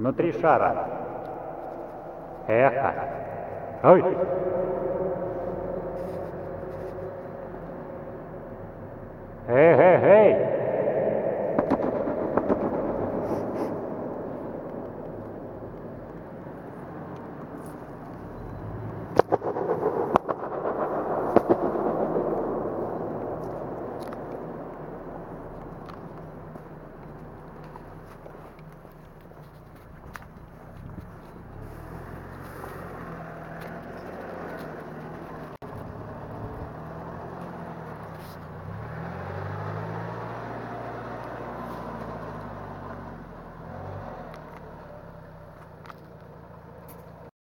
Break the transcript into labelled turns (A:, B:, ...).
A: Nutrixara. cara. Oi. Ei, ei, ei.